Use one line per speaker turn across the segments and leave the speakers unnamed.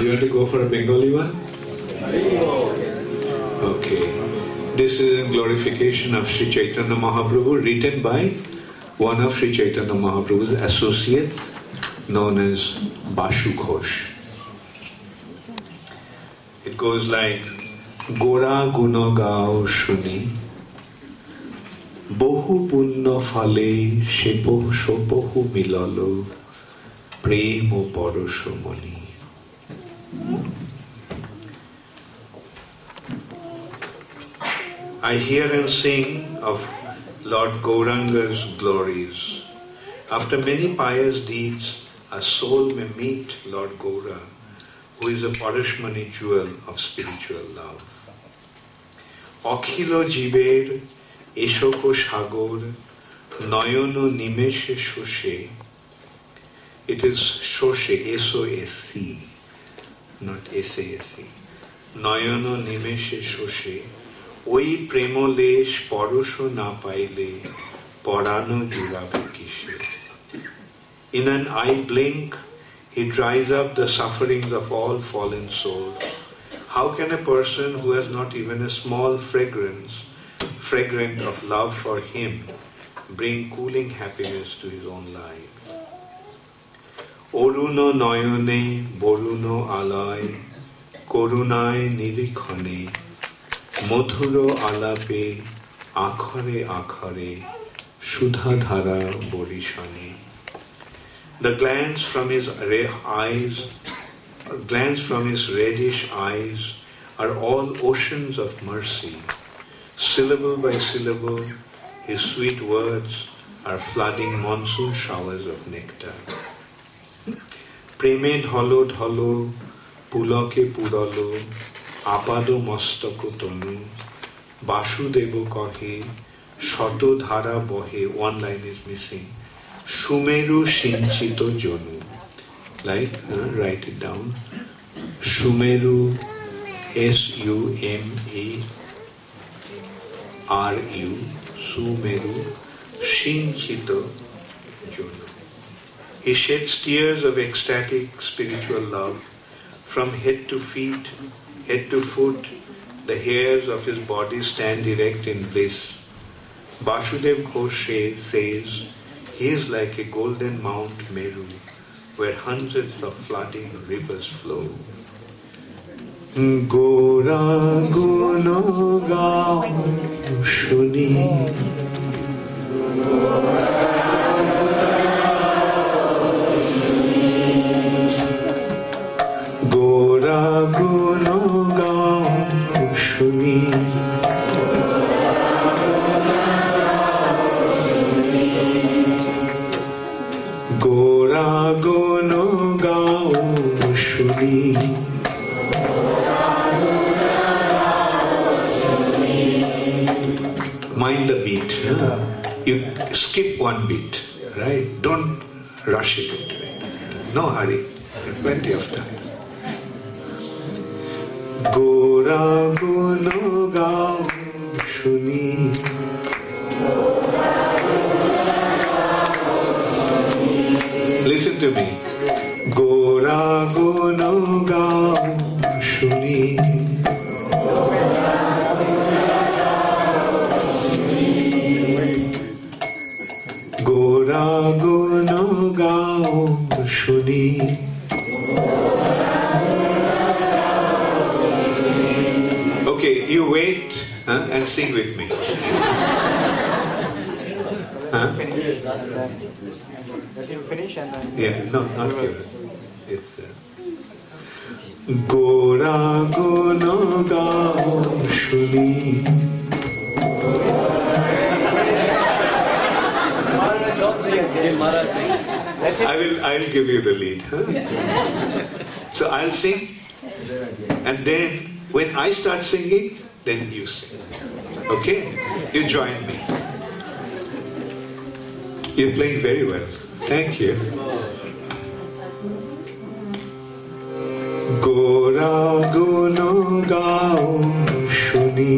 You want to go for a Bengali one? Okay. This is in glorification of Sri Chaitanya Mahaprabhu, written by one of Sri Chaitanya Mahaprabhu's associates known as Bashu Ghosh. It goes like Gora Guno Gao Shuni Bohu Punno Fale Shepo Shopohu Milalo Premo Porosho Moni I hear and sing of Lord Gauranga's glories. After many pious deeds, a soul may meet Lord Gaura, who is a Parashmani jewel of spiritual love. অখিল জীবের এশোক সাগর নয়ন নিমেষে শোষে it is শোষে S O S C not S A S C নয়ন নিমেষে শোষে ওই প্রেমলেশ পরশ না পাইলে পরানো জুড়াবে কিসে In an eye blink, he dries up the sufferings of all fallen souls. How can a person who has not even a small fragrance fragrant of love for him, bring cooling happiness to his own life. অরুণ নয়নে বরুণ আলয় করুণায় নিরীক্ষণে মধুর আলাপে আখরে আখরে সুধাধারা বরিশনে The glance from his eyes, glance from his reddish eyes are all oceans of mercy Syllable by syllable, his sweet words are flooding monsoon showers of nectar. প্রেমে ঢল ঢল, পুলকে পুরল, আপাদ মস্তক তনু। বাসুদেব কহে, শত ধারা বহে one line is missing Sumeru Sinchit Junu. Like write it down Sumeru S U M E R U Sumeru Sinchit Junu. He sheds tears of ecstatic spiritual love from head to feet, head to foot, the hairs of his body stand erect in bliss. Basudev Koshe says he is like a golden Mount Meru where hundreds of flooding rivers flow. গোরা গুণ গাও শুনি গুণ গাও শুনি Listen to me. huh, and sing with me. huh? Yeah, no, not give it. It's uh, গোরা গুণ গাও শুনি I will I'll give you the lead. Huh? So I'll sing and then when I start singing, then you sing. Okay? You join me. You're playing very well. Thank you. গোরা গুণ গাও শুনি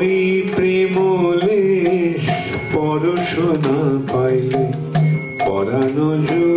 ওই প্রেমলে পড়াশোনা পাইলে পড়ানো যুগ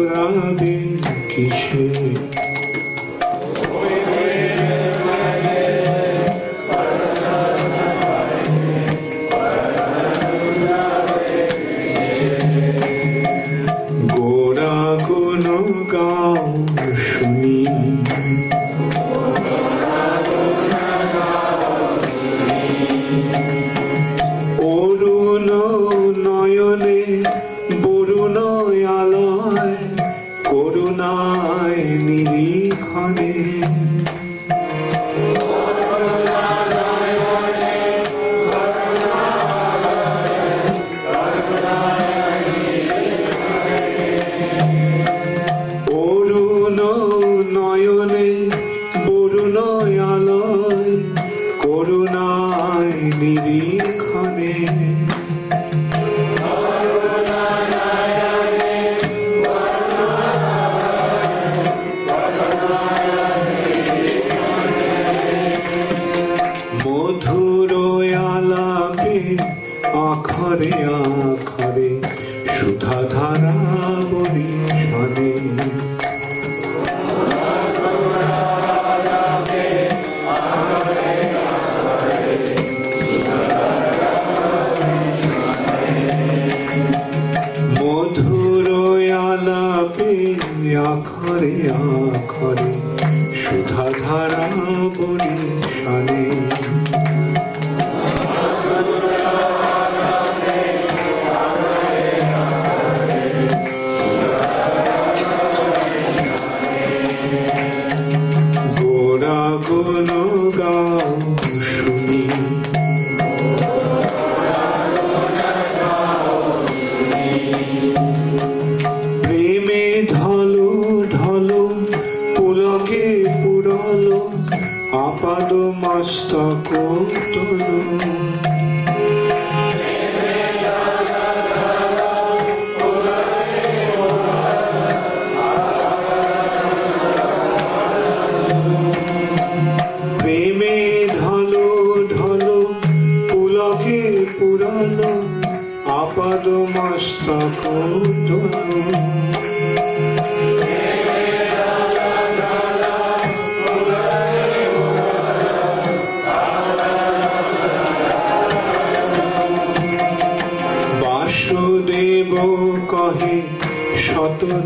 Oh.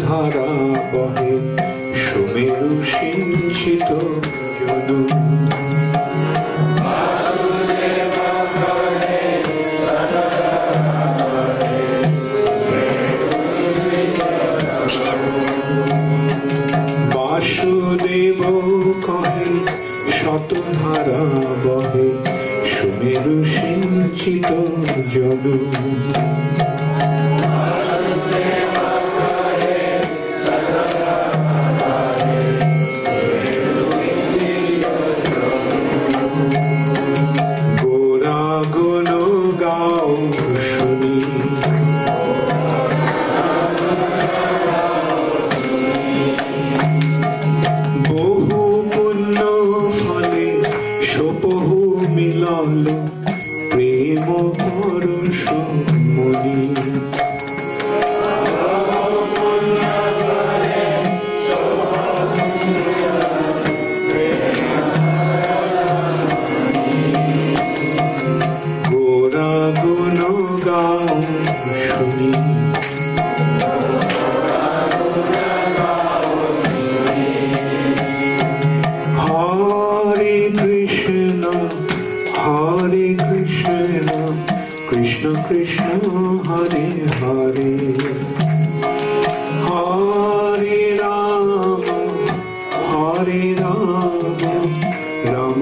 ধারা বহে সুমেরু সিঞ্চিত জনু।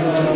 গোরা